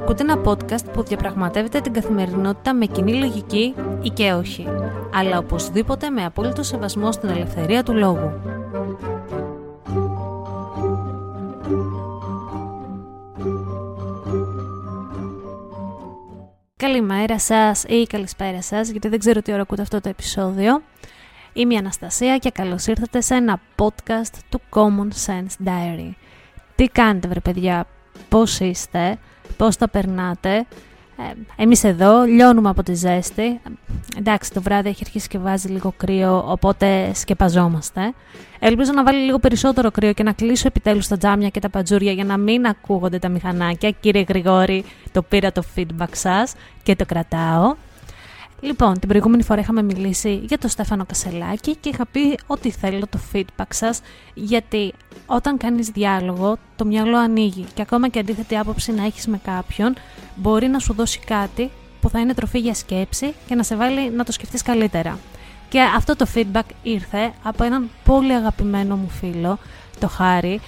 Ακούτε ένα podcast που διαπραγματεύεται την καθημερινότητα με κοινή λογική ή και όχι, αλλά οπωσδήποτε με απόλυτο σεβασμό στην ελευθερία του λόγου. Καλημέρα σας ή καλησπέρα σας, γιατί δεν ξέρω τι ώρα ακούτε αυτό το επεισόδιο. Είμαι η Αναστασία και καλώς ήρθατε σε ένα podcast του Common Sense Diary. Τι κάνετε βρε παιδιά, πώς είστε, πώς τα περνάτε. Ε, εμείς εδώ λιώνουμε από τη ζέστη. Εντάξει, το βράδυ έχει αρχίσει και βάζει λίγο κρύο, οπότε σκεπαζόμαστε. Ελπίζω να βάλει λίγο περισσότερο κρύο και να κλείσω επιτέλους τα τζάμια και τα πατζούρια για να μην ακούγονται τα μηχανάκια. Κύριε Γρηγόρη, το πήρα το feedback σας και το κρατάω. Λοιπόν, την προηγούμενη φορά είχαμε μιλήσει για το Στέφανο Κασελάκη και είχα πει ότι θέλω το feedback σας γιατί όταν κάνεις διάλογο το μυαλό ανοίγει και ακόμα και αντίθετη άποψη να έχεις με κάποιον μπορεί να σου δώσει κάτι που θα είναι τροφή για σκέψη και να σε βάλει να το σκεφτείς καλύτερα. Και αυτό το feedback ήρθε από έναν πολύ αγαπημένο μου φίλο, το Χάρη,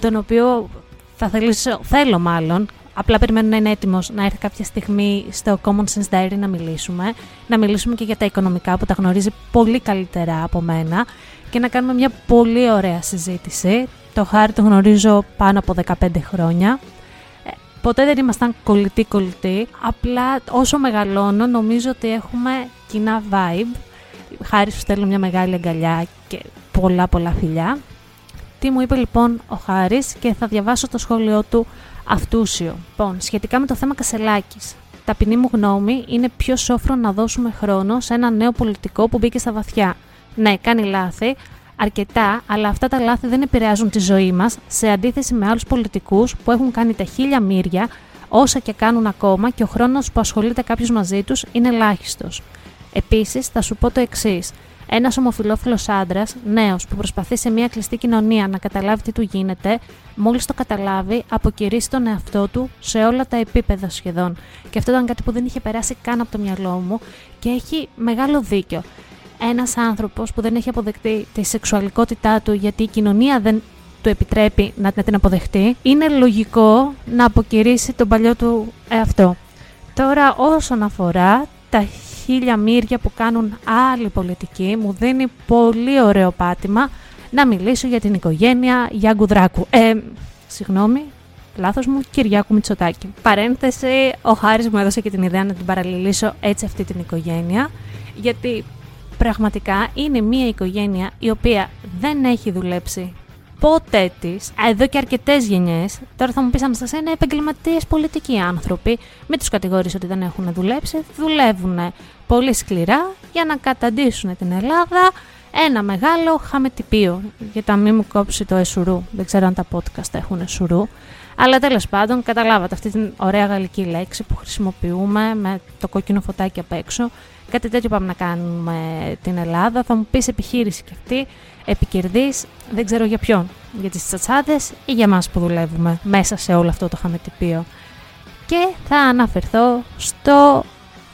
τον οποίο θα θελήσω, θέλω μάλλον Απλά περιμένω να είναι έτοιμος να έρθει κάποια στιγμή στο Common Sense Diary να μιλήσουμε. Να μιλήσουμε και για τα οικονομικά που τα γνωρίζει πολύ καλύτερα από μένα και να κάνουμε μια πολύ ωραία συζήτηση. Το Χάρη το γνωρίζω πάνω από 15 χρόνια. Ε, ποτέ δεν ήμασταν κολλητοί κολλητοί. Απλά όσο μεγαλώνω νομίζω ότι έχουμε κοινά vibe. Χάρη σου στέλνω μια μεγάλη αγκαλιά και πολλά πολλά φιλιά. Τι μου είπε λοιπόν ο Χάρης και θα διαβάσω το σχόλιο του αυτούσιο. Λοιπόν, σχετικά με το θέμα Κασελάκης. Ταπεινή μου γνώμη είναι πιο σόφρο να δώσουμε χρόνο σε ένα νέο πολιτικό που μπήκε στα βαθιά. Ναι, κάνει λάθη, αρκετά, αλλά αυτά τα λάθη δεν επηρεάζουν τη ζωή μας, σε αντίθεση με άλλους πολιτικούς που έχουν κάνει τα χίλια μύρια, όσα και κάνουν ακόμα και ο χρόνος που ασχολείται κάποιος μαζί τους είναι ελάχιστος. Επίσης, θα σου πω το εξής. Ένας ομοφυλόφιλος άντρας, νέος, που προσπαθεί σε μια κλειστή κοινωνία να καταλάβει τι του γίνεται, μόλις το καταλάβει, αποκηρύσει τον εαυτό του σε όλα τα επίπεδα σχεδόν. Και αυτό ήταν κάτι που δεν είχε περάσει καν από το μυαλό μου και έχει μεγάλο δίκιο. Ένας άνθρωπος που δεν έχει αποδεκτεί τη σεξουαλικότητά του γιατί η κοινωνία δεν του επιτρέπει να την αποδεχτεί, είναι λογικό να αποκηρύσει τον παλιό του εαυτό. Τώρα όσον αφορά τα χίλια μύρια που κάνουν άλλοι πολιτικοί, μου δίνει πολύ ωραίο πάτημα να μιλήσω για την οικογένεια Γιάνγκου Δράκου. Ε, συγγνώμη, λάθος μου, Κυριάκου Μητσοτάκη. Παρένθεση, ο Χάρης μου έδωσε και την ιδέα να την παραλληλήσω έτσι αυτή την οικογένεια, γιατί πραγματικά είναι μια οικογένεια η οποία δεν έχει δουλέψει ποτέ της, εδώ και αρκετές γενιές, τώρα θα μου πεις Αναστασία, είναι επαγγελματίες πολιτικοί άνθρωποι. Μην τους κατηγορήσει ότι δεν έχουν δουλέψει. Δουλεύουν πολύ σκληρά για να καταντήσουν την Ελλάδα ένα μεγάλο χαμετυπίο. Για να μην μου κόψει το εσουρού. Δεν ξέρω αν τα podcast έχουν εσουρού. Αλλά τέλος πάντων, καταλάβατε αυτή την ωραία γαλλική λέξη που χρησιμοποιούμε με το κόκκινο φωτάκι απ' έξω. Κάτι τέτοιο πάμε να κάνουμε την Ελλάδα. Θα μου πεις επιχείρηση και αυτή επικερδής, δεν ξέρω για ποιον. Για τις τσατσάδες ή για μας που δουλεύουμε μέσα σε όλο αυτό το χαμετυπίο. Και θα αναφερθώ στο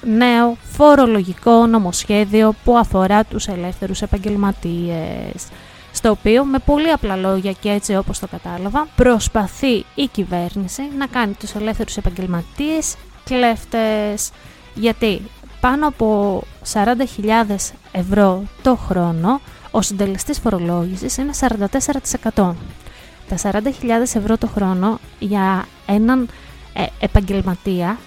νέο φορολογικό νομοσχέδιο που αφορά τους ελεύθερους επαγγελματίες στο οποίο με πολύ απλά λόγια και έτσι όπως το κατάλαβα προσπαθεί η κυβέρνηση να κάνει τους ελεύθερους επαγγελματίες κλέφτες γιατί πάνω από 40.000 ευρώ το χρόνο ο συντελεστής φορολόγησης είναι 44%. Τα 40.000 ευρώ το χρόνο για έναν ε, επαγγελματία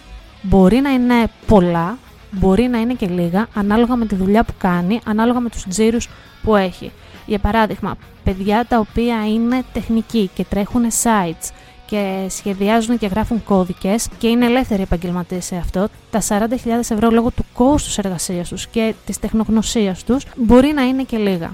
μπορεί να είναι πολλά, μπορεί να είναι και λίγα, ανάλογα με τη δουλειά που κάνει, ανάλογα με τους τζίρους που έχει. Για παράδειγμα, παιδιά τα οποία είναι τεχνικοί και τρέχουν sites και σχεδιάζουν και γράφουν κώδικες και είναι ελεύθεροι επαγγελματίες σε αυτό, τα 40.000 ευρώ λόγω του κόστους εργασίας τους και της τεχνογνωσίας τους μπορεί να είναι και λίγα.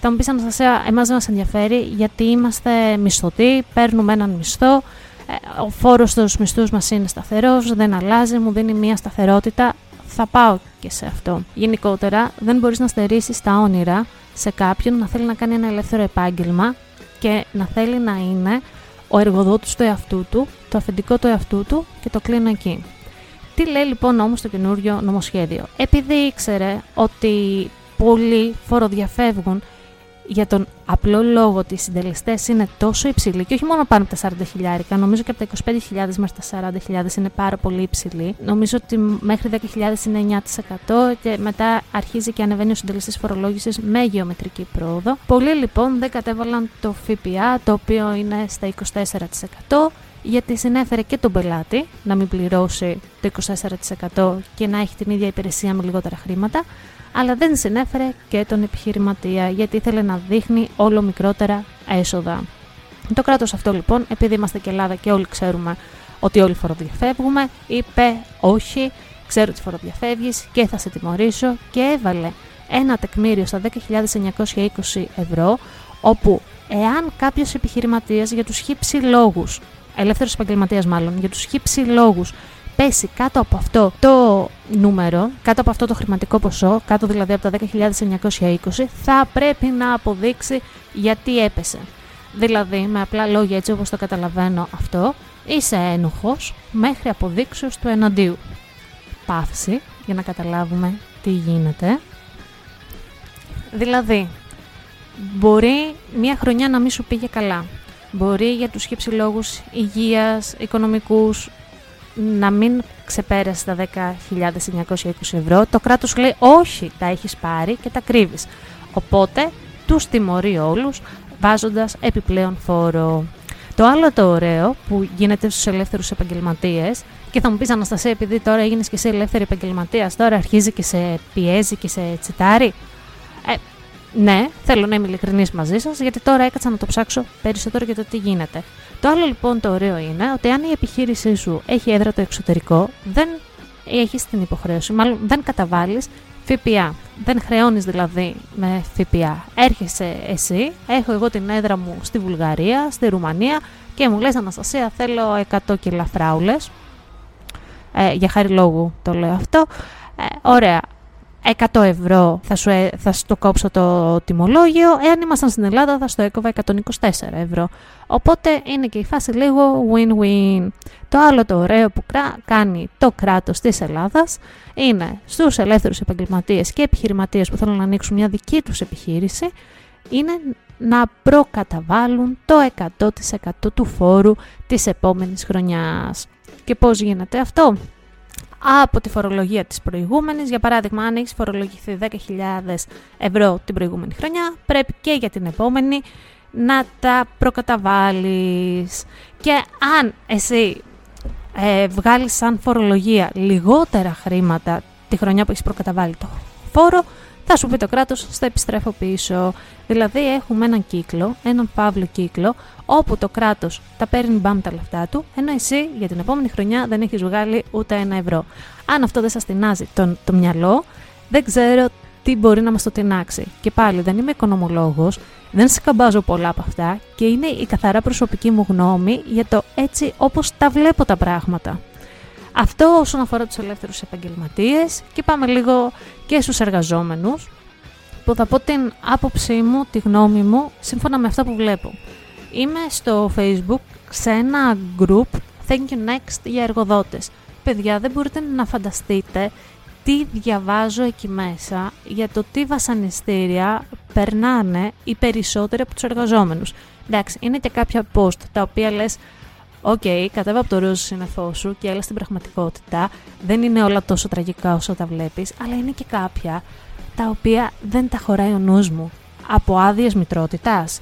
Θα μου πεις Αναστασία, εμάς δεν μας ενδιαφέρει γιατί είμαστε μισθωτοί, παίρνουμε έναν μισθό, ε, ο φόρος στους μισθούς μας είναι σταθερός, δεν αλλάζει, μου δίνει μια σταθερότητα, θα πάω και σε αυτό. Γενικότερα δεν μπορείς να στερήσεις τα όνειρα σε κάποιον να θέλει να κάνει ένα ελεύθερο επάγγελμα και να θέλει να είναι ο εργοδότης του εαυτού του, το αφεντικό του εαυτού του και το κλείνω εκεί. Τι λέει λοιπόν όμως το καινούριο νομοσχέδιο; Επειδή ήξερε ότι πολλοί φοροδιαφεύγουν για τον απλό λόγο ότι οι συντελεστές είναι τόσο υψηλοί και όχι μόνο πάνω από τα 40 χιλιάρικα, νομίζω και από τα 25.000 μέχρι τα 40.000 είναι πάρα πολύ υψηλοί. Νομίζω ότι μέχρι 10.000 είναι 9% και μετά αρχίζει και ανεβαίνει ο συντελεστής φορολόγησης με γεωμετρική πρόοδο. Πολλοί λοιπόν δεν κατέβαλαν το ΦΠΑ, το οποίο είναι στα 24% γιατί συνέφερε και τον πελάτη να μην πληρώσει το 24% και να έχει την ίδια υπηρεσία με λιγότερα χρήματα, αλλά δεν συνέφερε και τον επιχειρηματία γιατί ήθελε να δείχνει όλο μικρότερα έσοδα. Το κράτος αυτό λοιπόν, επειδή είμαστε και Ελλάδα και όλοι ξέρουμε ότι όλοι φοροδιαφεύγουμε, είπε όχι, ξέρω ότι φοροδιαφεύγεις και θα σε τιμωρήσω και έβαλε ένα τεκμήριο στα 10.920 ευρώ όπου εάν κάποιος επιχειρηματίας για τους χύψη λόγους, ελεύθερος επαγγελματίας μάλλον, για τους χύψη λόγους πέσει κάτω από αυτό το νούμερο, κάτω από αυτό το χρηματικό ποσό, κάτω δηλαδή από τα 10.920, θα πρέπει να αποδείξει γιατί έπεσε. Δηλαδή, με απλά λόγια έτσι όπως το καταλαβαίνω αυτό, είσαι ένοχος μέχρι αποδείξεως του εναντίου. Παύση, για να καταλάβουμε τι γίνεται. Δηλαδή, μπορεί μια χρονιά να μην σου πήγε καλά. Μπορεί για τους χύψη λόγους υγείας, οικονομικούς, να μην ξεπέρασε τα 10.920 ευρώ, το κράτος λέει όχι, τα έχεις πάρει και τα κρύβεις. Οπότε τους τιμωρεί όλους βάζοντας επιπλέον φόρο. Το άλλο το ωραίο που γίνεται στους ελεύθερους επαγγελματίες και θα μου πεις Αναστασία επειδή τώρα έγινες και σε ελεύθερη επαγγελματίας, τώρα αρχίζει και σε πιέζει και σε τσιτάρει. Ε, ναι, θέλω να είμαι ειλικρινής μαζί σας γιατί τώρα έκατσα να το ψάξω περισσότερο για το τι γίνεται. Το άλλο λοιπόν το ωραίο είναι ότι αν η επιχείρησή σου έχει έδρα το εξωτερικό, δεν έχεις την υποχρέωση, μάλλον δεν καταβάλεις ΦΠΑ. Δεν χρεώνεις δηλαδή με ΦΠΑ. Έρχεσαι εσύ, έχω εγώ την έδρα μου στη Βουλγαρία, στη Ρουμανία και μου λες Αναστασία θέλω 100 κιλά φράουλες. Ε, για χάρη λόγου το λέω αυτό. Ε, ωραία, 100 ευρώ θα σου, ε, θα σου το κόψω το τιμολόγιο, εάν ήμασταν στην Ελλάδα θα στο έκοβα 124 ευρώ. Οπότε είναι και η φάση λίγο win-win. Το άλλο το ωραίο που κάνει το κράτος της Ελλάδας είναι στους ελεύθερους επαγγελματίες και επιχειρηματίες που θέλουν να ανοίξουν μια δική τους επιχείρηση είναι να προκαταβάλουν το 100% του φόρου της επόμενης χρονιάς. Και πώς γίνεται αυτό; Από τη φορολογία της προηγούμενης. Για παράδειγμα, αν έχεις φορολογηθεί 10.000 ευρώ την προηγούμενη χρονιά, πρέπει και για την επόμενη να τα προκαταβάλεις. Και αν εσύ ε, βγάλεις σαν φορολογία λιγότερα χρήματα τη χρονιά που έχεις προκαταβάλει το φόρο, θα σου πει το κράτος, θα επιστρέφω πίσω. Δηλαδή έχουμε έναν κύκλο, έναν παύλο κύκλο, όπου το κράτος τα παίρνει μπαμ τα λεφτά του, ενώ εσύ για την επόμενη χρονιά δεν έχεις βγάλει ούτε ένα ευρώ. Αν αυτό δεν σας τεινάζει το, το μυαλό, δεν ξέρω τι μπορεί να μας το τεινάξει. Και πάλι δεν είμαι οικονομολόγος, δεν σκαμπάζω πολλά από αυτά και είναι η καθαρά προσωπική μου γνώμη για το έτσι όπως τα βλέπω τα πράγματα. Αυτό όσον αφορά τους ελεύθερους επαγγελματίες και πάμε λίγο και στους εργαζόμενους που θα πω την άποψή μου, τη γνώμη μου, σύμφωνα με αυτά που βλέπω. Είμαι στο facebook σε ένα group Thank you Next για εργοδότες. Παιδιά, δεν μπορείτε να φανταστείτε τι διαβάζω εκεί μέσα για το τι βασανιστήρια περνάνε οι περισσότεροι από τους εργαζόμενους. Εντάξει, είναι και κάποια post τα οποία λες OK, okay, κατέβα από το ροζ σύννεφό σου και έλα στην πραγματικότητα. Δεν είναι όλα τόσο τραγικά όσο τα βλέπεις, αλλά είναι και κάποια τα οποία δεν τα χωράει ο νους μου. Από άδειε μητρότητας.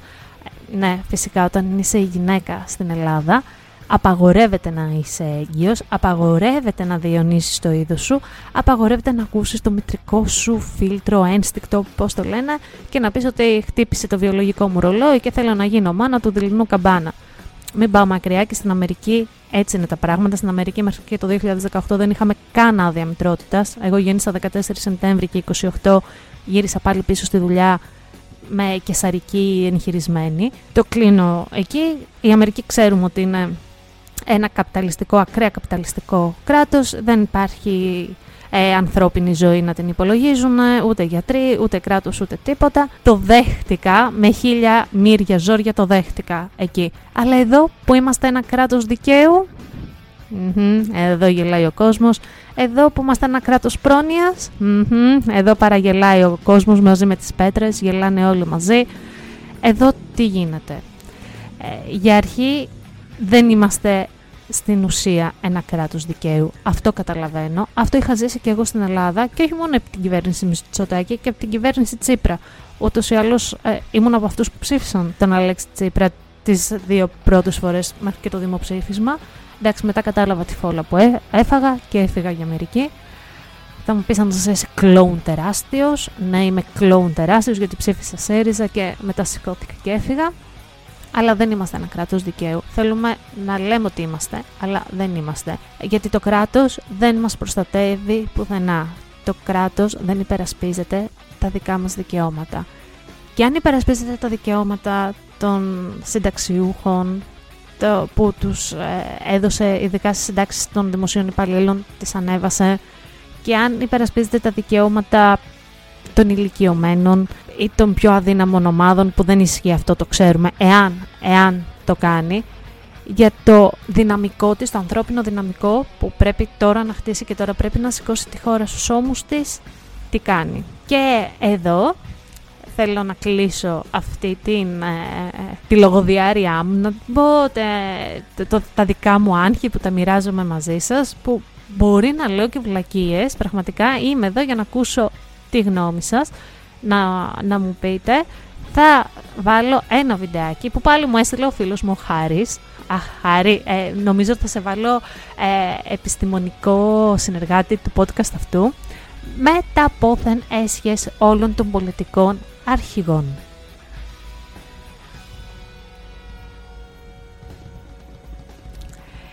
Ναι, φυσικά όταν είσαι γυναίκα στην Ελλάδα, απαγορεύεται να είσαι έγκυος, απαγορεύεται να διαιωνίσεις το είδος σου, απαγορεύεται να ακούσεις το μητρικό σου φίλτρο, ένστικτο, πώς το λένε, και να πεις ότι χτύπησε το βιολογικό μου ρολόι και θέλω να γίνω μάνα του δειλινού καμπάνα μην πάω μακριά και στην Αμερική έτσι είναι τα πράγματα. Στην Αμερική μέχρι και το 2018 δεν είχαμε καν άδεια μητρότητας. Εγώ γέννησα 14 Σεπτέμβρη και 28 γύρισα πάλι πίσω στη δουλειά με κεσαρική εγχειρισμένη. Το κλείνω εκεί. Η Αμερική ξέρουμε ότι είναι ένα καπιταλιστικό, ακραία καπιταλιστικό κράτος. Δεν υπάρχει ε, ανθρώπινη ζωή να την υπολογίζουν, ούτε γιατροί, ούτε κράτος, ούτε τίποτα. Το δέχτηκα, με χίλια μύρια ζόρια το δέχτηκα εκεί. Αλλά εδώ που είμαστε ένα κράτος δικαίου, εδώ γελάει ο κόσμος, εδώ που είμαστε ένα κράτος πρόνοιας, εδώ παραγελάει ο κόσμος μαζί με τις πέτρες, γελάνε όλοι μαζί. Εδώ τι γίνεται; Ε, για αρχή δεν είμαστε στην ουσία ένα κράτος δικαίου. Αυτό καταλαβαίνω. Αυτό είχα ζήσει και εγώ στην Ελλάδα και όχι μόνο από την κυβέρνηση Μητσοτάκη και από την κυβέρνηση Τσίπρα. Ούτως ή άλλως ε, ήμουν από αυτούς που ψήφισαν τον Αλέξη Τσίπρα τις δύο πρώτες φορές μέχρι και το δημοψήφισμα. Εντάξει, μετά κατάλαβα τη φόλα που έφαγα και έφυγα για Αμερική. Θα μου πεις αν σας είσαι κλόουν τεράστιος. Ναι, είμαι κλόουν τεράστιος γιατί ψήφισα ΣΕΡΙΖΑ και μετά σηκώθηκα και έφυγα. Αλλά δεν είμαστε ένα κράτος δικαίου. Θέλουμε να λέμε ότι είμαστε, αλλά δεν είμαστε. Γιατί το κράτος δεν μας προστατεύει πουθενά. Το κράτος δεν υπερασπίζεται τα δικά μας δικαιώματα. Και αν υπερασπίζεται τα δικαιώματα των συνταξιούχων, το, που τους ε, έδωσε ειδικά στις συντάξεις των δημοσίων υπαλλήλων, τις ανέβασε και αν υπερασπίζεται τα δικαιώματα των ηλικιωμένων ή των πιο αδύναμων ομάδων που δεν ισχύει αυτό το ξέρουμε, εάν, εάν το κάνει, για το δυναμικό της, το ανθρώπινο δυναμικό που πρέπει τώρα να χτίσει και τώρα πρέπει να σηκώσει τη χώρα στους ώμους της, τι κάνει. Και εδώ θέλω να κλείσω αυτή την, ε, τη λογοδιάριά μου, να πω το, τα δικά μου άγχη που τα μοιράζομαι μαζί σας, που μπορεί να λέω και βλακίες, πραγματικά είμαι εδώ για να ακούσω τη γνώμη σας, να, να μου πείτε. Θα βάλω ένα βιντεάκι που πάλι μου έστειλε ο φίλος μου ο Χάρης. Αχ, Χάρη, ε, νομίζω ότι θα σε βάλω ε, επιστημονικό συνεργάτη του podcast αυτού με τα πόθεν έσχες όλων των πολιτικών αρχηγών.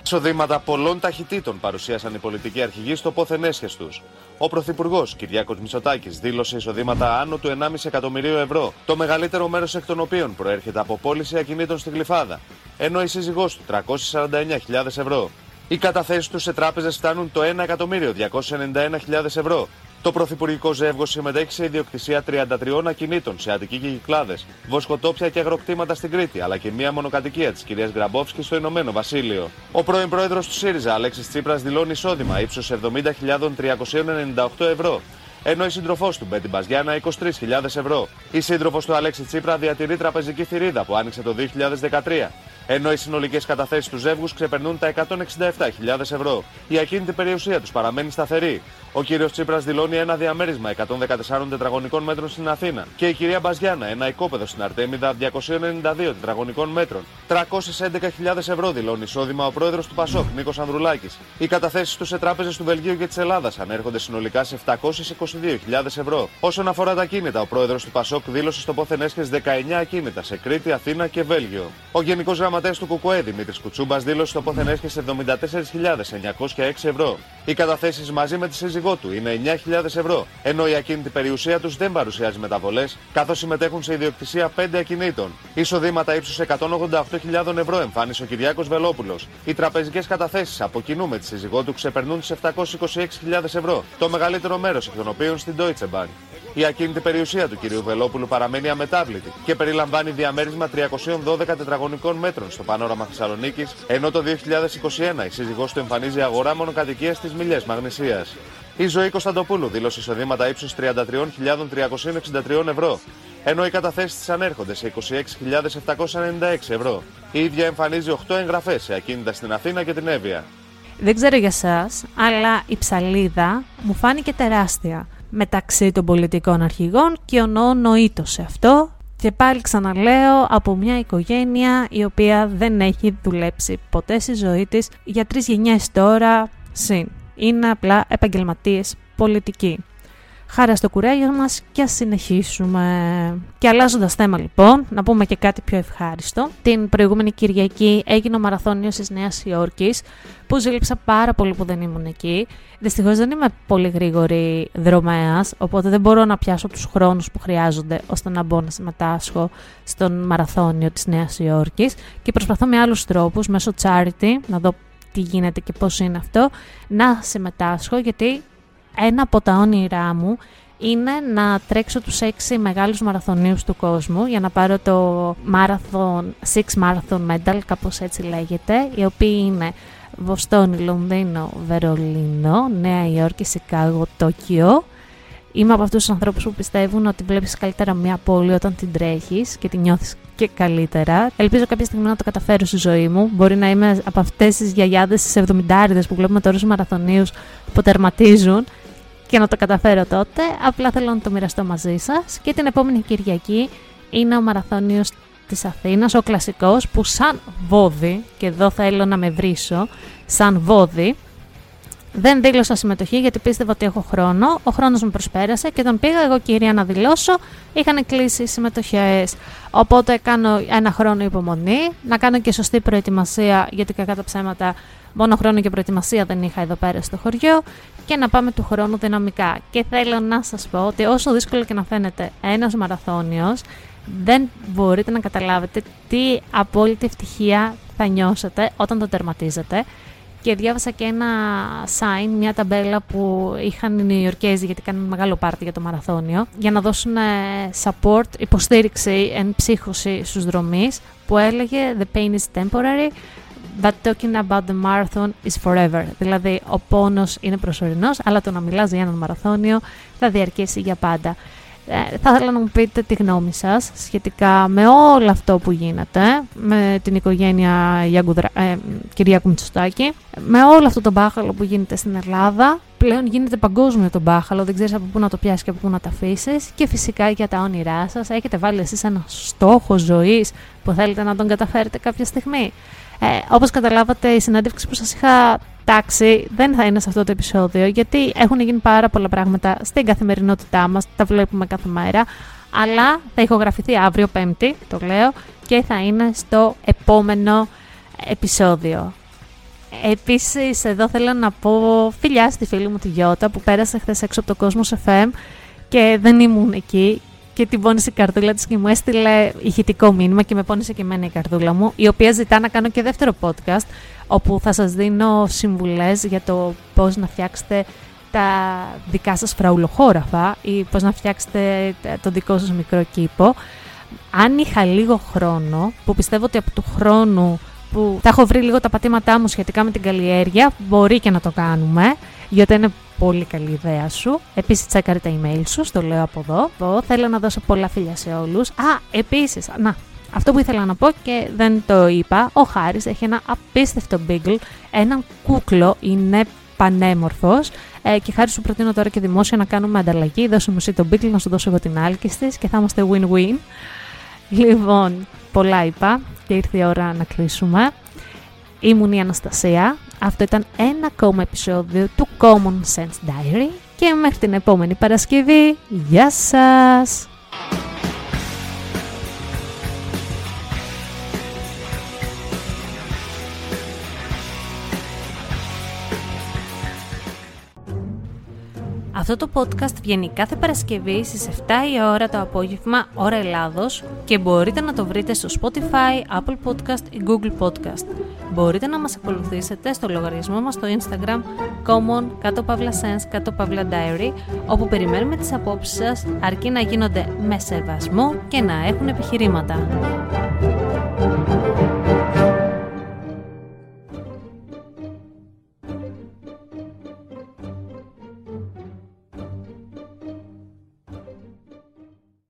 Εισοδήματα πολλών ταχυτήτων παρουσίασαν οι πολιτικοί αρχηγοί στο πόθεν έσχες τους. Ο Πρωθυπουργός Κυριάκος Μητσοτάκης δήλωσε εισοδήματα άνω του 1,5 εκατομμυρίου ευρώ, το μεγαλύτερο μέρος εκ των οποίων προέρχεται από πώληση ακινήτων στη Γλυφάδα, ενώ η σύζυγός του 349.000 ευρώ. Οι καταθέσεις τους σε τράπεζες φτάνουν το 1.291.000 ευρώ, το πρωθυπουργικό ζεύγο συμμετέχει σε ιδιοκτησία 33 ακινήτων σε Αττική και Κυκλάδες, βοσκοτόπια και αγροκτήματα στην Κρήτη, αλλά και μία μονοκατοικία της κυρίας Γκραμπόφσκη στο Ηνωμένο Βασίλειο. Ο πρώην πρόεδρος του ΣΥΡΙΖΑ, Αλέξης Τσίπρας, δηλώνει εισόδημα ύψος 70.398 ευρώ, ενώ η σύντροφός του Μπέτι Μπαζιάννα 23.000 ευρώ. Η σύντροφος του Αλέξη Τσίπρα διατηρεί τραπεζική θηρίδα που άνοιξε το 2013 ενώ οι συνολικές καταθέσεις του ζεύγους ξεπερνούν τα 167.000 ευρώ. Η ακίνητη περιουσία τους παραμένει σταθερή. Ο κύριος Τσίπρας δηλώνει ένα διαμέρισμα 114 τετραγωνικών μέτρων στην Αθήνα και η κυρία Μπαζιάννα ένα οικόπεδο στην Αρτέμιδα 292 τετραγωνικών μέτρων. 311.000 ευρώ δηλώνει εισόδημα ο πρόεδρος του Πασόκ Νίκος Ανδρουλάκης. Οι καταθέσεις τους σε τράπεζες του Βελγίου και της Ελλάδας ανέρχονται συνολικά σε 722.000 ευρώ. Όσον αφορά τα κίνητα, ο πρόεδρος του Πασόκ δήλωσε στο πόθεν 19 ακίνητα σε Κρήτη, Αθήνα και Βέλγιο. Ο γενικός γραμματέα του Κουκουέ Δημήτρης Κουτσούμπας δήλωσε στο πόθεν σε 74.906 ευρώ. Οι καταθέσεις μαζί με τη σύζυγό του είναι 9.000 ευρώ, ενώ η ακίνητη περιουσία τους δεν παρουσιάζει μεταβολές, καθώς συμμετέχουν σε ιδιοκτησία 5 ακινήτων. Εισοδήματα ύψους 188.000 ευρώ εμφάνισε ο Κυριάκος Βελόπουλος. Οι τραπεζικές καταθέσεις από κοινού με τη σύζυγό του ξεπερνούν τις 726.000 ευρώ, το μεγαλύτερο μέρος εκ των οποίων στην Deutsche Bank. Η ακίνητη περιουσία του κ. Βελόπουλου παραμένει αμετάβλητη και περιλαμβάνει διαμέρισμα 312 τετραγωνικών μέτρων στο πανόραμα Θεσσαλονίκης, ενώ το 2021 η σύζυγός του εμφανίζει αγορά μονοκατοικία στις Μιλιές Μαγνησίας. Η ζωή Κωνσταντοπούλου δήλωσε εισοδήματα ύψους 33.363 ευρώ, ενώ οι καταθέσεις της ανέρχονται σε 26.796 ευρώ. Η ίδια εμφανίζει 8 εγγραφές σε ακίνητα στην Αθήνα και την Εύβοια. Δεν ξέρω για εσά, αλλά η ψαλίδα μου φάνηκε τεράστια μεταξύ των πολιτικών αρχηγών και ο Νό νοήτο σε αυτό και πάλι ξαναλέω από μια οικογένεια η οποία δεν έχει δουλέψει ποτέ στη ζωή της για τρεις γενιές τώρα συν. Είναι απλά επαγγελματίες πολιτικοί. Χάρα στο κουράγιο μας και ας συνεχίσουμε. Και αλλάζοντας θέμα λοιπόν, να πούμε και κάτι πιο ευχάριστο. Την προηγούμενη Κυριακή έγινε ο μαραθώνιος της Νέας Υόρκης, που ζήλεψα πάρα πολύ που δεν ήμουν εκεί. Δυστυχώς δεν είμαι πολύ γρήγορη δρομέας, οπότε δεν μπορώ να πιάσω τους χρόνους που χρειάζονται ώστε να μπω να συμμετάσχω στον μαραθώνιο της Νέας Υόρκης και προσπαθώ με άλλους τρόπους, μέσω charity, να δω τι γίνεται και πώς είναι αυτό, να συμμετάσχω γιατί ένα από τα όνειρά μου είναι να τρέξω τους έξι μεγάλους μαραθωνίους του κόσμου για να πάρω το Marathon, Six Marathon Medal, κάπως έτσι λέγεται, οι οποίοι είναι Βοστόνη, Λονδίνο, Βερολίνο, Νέα Υόρκη, Σικάγο, Τόκιο. είμαι από αυτούς τους ανθρώπους που πιστεύουν ότι βλέπεις καλύτερα μια πόλη όταν την τρέχεις και την νιώθεις και καλύτερα. Ελπίζω κάποια στιγμή να το καταφέρω στη ζωή μου. Μπορεί να είμαι από αυτές τις γιαγιάδες, τις 70 που βλέπουμε τώρα στους μαραθωνίους που τερματίζουν και να το καταφέρω τότε. Απλά θέλω να το μοιραστώ μαζί σας. Και την επόμενη Κυριακή είναι ο μαραθώνιος της Αθήνας, ο κλασικός, που σαν βόδι, και εδώ θέλω να με βρίσω, σαν βόδι, δεν δήλωσα συμμετοχή γιατί πίστευα ότι έχω χρόνο. Ο χρόνος μου προσπέρασε και τον πήγα εγώ κυρία να δηλώσω. Είχαν κλείσει οι συμμετοχές. Οπότε κάνω ένα χρόνο υπομονή, να κάνω και σωστή προετοιμασία γιατί κακά τα ψέματα μόνο χρόνο και προετοιμασία δεν είχα εδώ πέρα στο χωριό και να πάμε του χρόνου δυναμικά. Και θέλω να σας πω ότι όσο δύσκολο και να φαίνεται ένας μαραθώνιος, δεν μπορείτε να καταλάβετε τι απόλυτη ευτυχία θα νιώσετε όταν το τερματίζετε. Και διάβασα και ένα sign, μια ταμπέλα που είχαν οι Νιουιορκέζοι γιατί κάνουν μεγάλο πάρτι για το μαραθώνιο για να δώσουν ε, support, υποστήριξη, εν ψύχωση στους δρομείς που έλεγε «The pain is temporary, but talking about the marathon is forever». Δηλαδή ο πόνος είναι προσωρινός, αλλά το να μιλάς για ένα μαραθώνιο θα διαρκέσει για πάντα. Ε, θα ήθελα να μου πείτε τη γνώμη σας σχετικά με όλο αυτό που γίνεται με την οικογένεια Γιαγκουδρα... ε, Κυριάκου Μητσοστάκη με όλο αυτό το μπάχαλο που γίνεται στην Ελλάδα πλέον γίνεται παγκόσμιο το μπάχαλο δεν ξέρεις από πού να το πιάσεις και από πού να το αφήσεις. και φυσικά για τα όνειρά σας έχετε βάλει εσείς ένα στόχο ζωής που θέλετε να τον καταφέρετε κάποια στιγμή ε, όπως καταλάβατε η συνέντευξη που σας είχα τάξει δεν θα είναι σε αυτό το επεισόδιο γιατί έχουν γίνει πάρα πολλά πράγματα στην καθημερινότητά μας, τα βλέπουμε κάθε μέρα αλλά θα ηχογραφηθεί αύριο πέμπτη, το λέω, και θα είναι στο επόμενο επεισόδιο. Επίσης, εδώ θέλω να πω φιλιά στη φίλη μου τη Γιώτα που πέρασε χθες έξω από το Κόσμος FM και δεν ήμουν εκεί και την πόνισε η καρδούλα της και μου έστειλε ηχητικό μήνυμα και με πόνισε και εμένα η καρδούλα μου, η οποία ζητά να κάνω και δεύτερο podcast, όπου θα σας δίνω συμβουλές για το πώς να φτιάξετε τα δικά σας φραουλοχώραφα ή πώς να φτιάξετε το δικό σας μικρό κήπο. Αν είχα λίγο χρόνο, που πιστεύω ότι από του χρόνου που θα έχω βρει λίγο τα πατήματά μου σχετικά με την καλλιέργεια, μπορεί και να το κάνουμε, γιατί είναι πολύ καλή ιδέα σου. Επίσης, τσέκαρε τα email σου, το λέω από εδώ. Εγώ θέλω να δώσω πολλά φιλιά σε όλους. Α, επίσης, να, αυτό που ήθελα να πω και δεν το είπα, ο Χάρης έχει ένα απίστευτο μπίγκλ, έναν κούκλο, είναι πανέμορφος ε, και χάρη σου προτείνω τώρα και δημόσια να κάνουμε ανταλλαγή, δώσε μου εσύ τον μπίγκλ, να σου δώσω εγώ την άλκη της και θα είμαστε win-win. Λοιπόν, πολλά είπα και ήρθε η ώρα να κλείσουμε. Ήμουν η Αναστασία. Αυτό ήταν ένα ακόμα επεισόδιο του Common Sense Diary και μέχρι την επόμενη Παρασκευή. Γεια σας! Αυτό το podcast βγαίνει κάθε Παρασκευή στις 7 η ώρα το απόγευμα, ώρα Ελλάδος και μπορείτε να το βρείτε στο Spotify, Apple Podcast ή Google Podcast. Μπορείτε να μας ακολουθήσετε στο λογαριασμό μας στο Instagram common κάτω παύλα sense κάτω παύλα diary όπου περιμένουμε τις απόψεις σας αρκεί να γίνονται με σεβασμό και να έχουν επιχειρήματα.